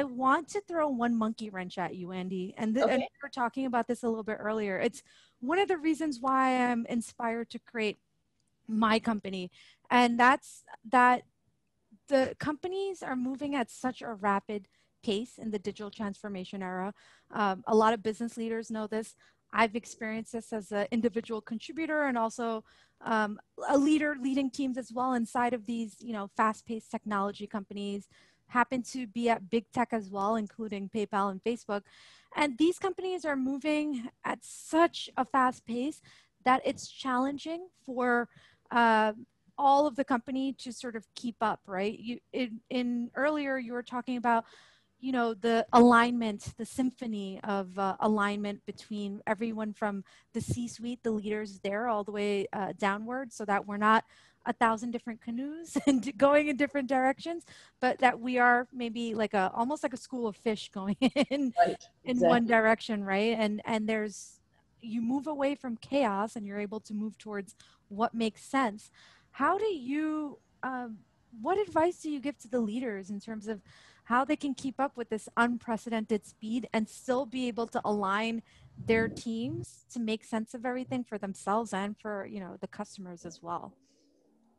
I want to throw one monkey wrench at you, Andy. And, th- Okay. and we were talking about this a little bit earlier. It's one of the reasons why I'm inspired to create my company. And that's that the companies are moving at such a rapid pace in the digital transformation era. Um, a lot of business leaders know this. I've experienced this as an individual contributor and also um, a leader leading teams as well inside of these, you know, fast-paced technology companies. Happen to be at big tech as well, including PayPal and Facebook. And these companies are moving at such a fast pace that it's challenging for uh, all of the company to sort of keep up, right? You in, in earlier you were talking about, you know, the alignment, the symphony of uh, alignment between everyone from the C-suite, the leaders there, all the way uh, downward, so that we're not a thousand different canoes and going in different directions, but that we are maybe like a almost like a school of fish going in Right. in exactly. one direction, right? And and there's you move away from chaos and you're able to move towards what makes sense. How do you um, what advice do you give to the leaders in terms of how they can keep up with this unprecedented speed and still be able to align their teams to make sense of everything for themselves and for you know the customers as well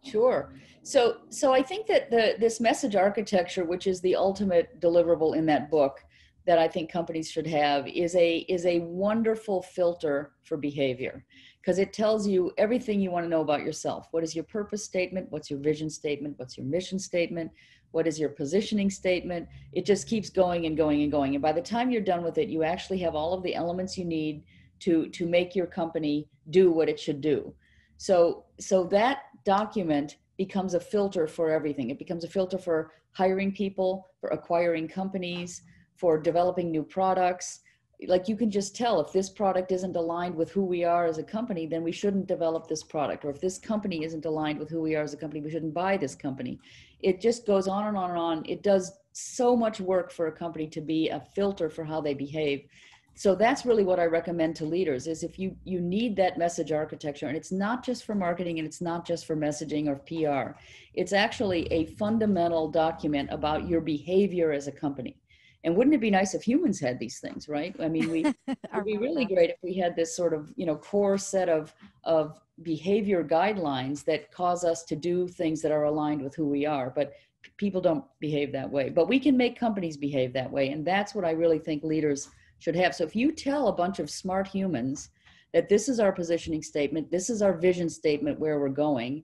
Sure. So, so I think that the this message architecture, which is the ultimate deliverable in that book, that I think companies should have, is a is a wonderful filter for behavior, because it tells you everything you want to know about yourself. What is your purpose statement? What's your vision statement? What's your mission statement? What is your positioning statement? It just keeps going and going and going. And by the time you're done with it, you actually have all of the elements you need to to make your company do what it should do. So, so that document becomes a filter for everything. It becomes a filter for hiring people, for acquiring companies, for developing new products. Like you can just tell if this product isn't aligned with who we are as a company, then we shouldn't develop this product. Or if this company isn't aligned with who we are as a company, we shouldn't buy this company. It just goes on and on and on. It does so much work for a company to be a filter for how they behave so that's really what i recommend to leaders is if you you need that message architecture and it's not just for marketing and it's not just for messaging or pr it's actually a fundamental document about your behavior as a company. And wouldn't it be nice if humans had these things right? I mean we it'd be really great if we had this sort of you know core set of of behavior guidelines that cause us to do things that are aligned with who we are but people don't behave that way. But we can make companies behave that way and that's what i really think leaders should have so if you tell a bunch of smart humans that this is our positioning statement this is our vision statement where we're going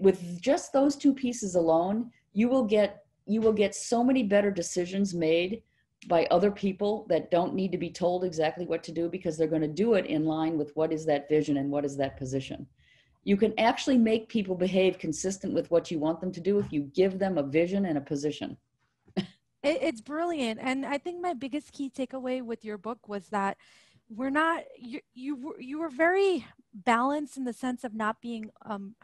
with just those two pieces alone you will get you will get so many better decisions made by other people that don't need to be told exactly what to do because they're going to do it in line with what is that vision and what is that position. You can actually make people behave consistent with what you want them to do if you give them a vision and a position. It, it's brilliant, and I think my biggest key takeaway with your book was that we're not you you were you were very balanced in the sense of not being um,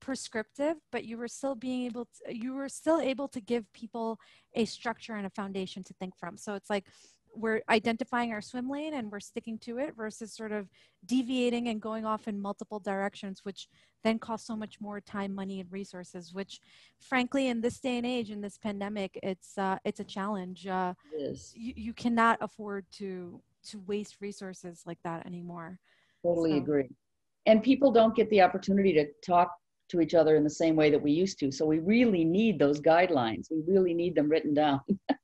prescriptive, but you were still being able to you were still able to give people a structure and a foundation to think from. So it's like we're identifying our swim lane and we're sticking to it versus sort of deviating and going off in multiple directions, which then costs so much more time, money, and resources. Which, frankly, in this day and age, in this pandemic, it's uh, it's a challenge. Uh, is you, you cannot afford to to waste resources like that anymore. totally So- agree. And people don't get the opportunity to talk to each other in the same way that we used to. So we really need those guidelines. We really need them written down.